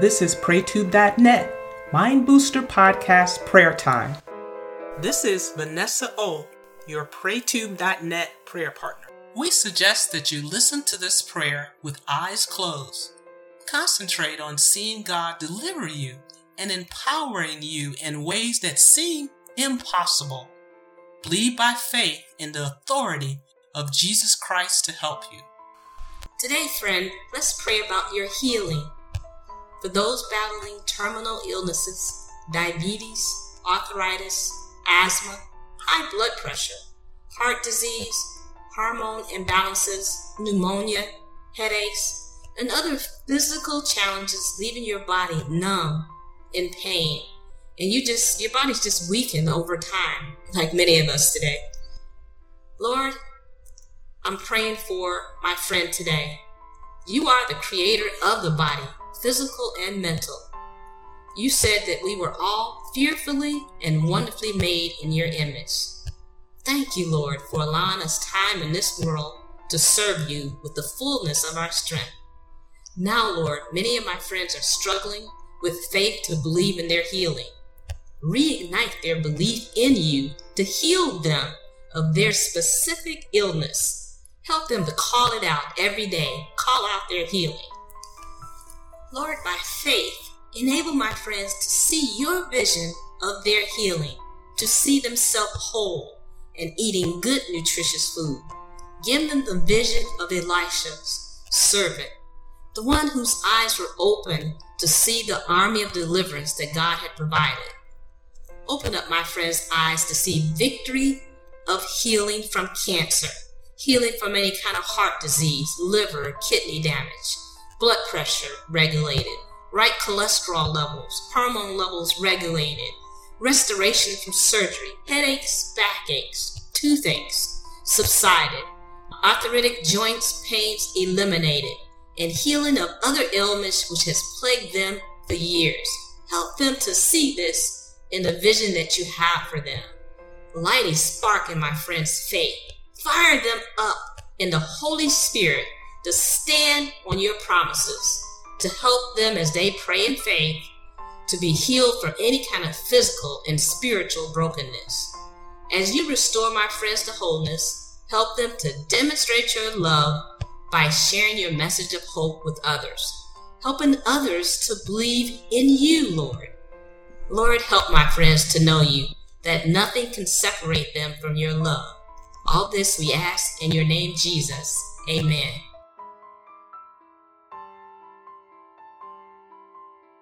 This is PrayTube.net, Mind Booster Podcast Prayer Time. This is Vanessa O, your PrayTube.net prayer partner. We suggest that you listen to this prayer with eyes closed. Concentrate on seeing God deliver you and empowering you in ways that seem impossible. Believe by faith in the authority of Jesus Christ to help you. Today, friend, let's pray about your healing. For those battling terminal illnesses, diabetes, arthritis, asthma, high blood pressure, heart disease, hormone imbalances, pneumonia, headaches, and other physical challenges leaving your body numb, in pain, and you just your body's just weakened over time, like many of us today. Lord, I'm praying for my friend today. You are the creator of the body, physical and mental. You said that we were all fearfully and wonderfully made in your image. Thank you, Lord, for allowing us time in this world to serve you with the fullness of our strength. Now, Lord, many of my friends are struggling with faith to believe in their healing. Reignite their belief in you to heal them of their specific illness Help them to call it out every day, call out their healing. Lord, by faith, enable my friends to see your vision of their healing, to see themselves whole and eating good, nutritious food. Give them the vision of Elisha's servant, the one whose eyes were open to see the army of deliverance that God had provided. Open up my friend's eyes to see victory of healing from cancer healing from any kind of heart disease, liver, kidney damage, blood pressure regulated, right cholesterol levels, hormone levels regulated, restoration from surgery, headaches, backaches, toothaches subsided, arthritic joints pains eliminated, and healing of other ailments which has plagued them for years. Help them to see this in the vision that you have for them. Light a spark in my friend's faith Fire them up in the Holy Spirit to stand on your promises, to help them as they pray in faith to be healed from any kind of physical and spiritual brokenness. As you restore my friends to wholeness, help them to demonstrate your love by sharing your message of hope with others, helping others to believe in you, Lord. Lord, help my friends to know you, that nothing can separate them from your love. All this we ask in your name, Jesus. Amen.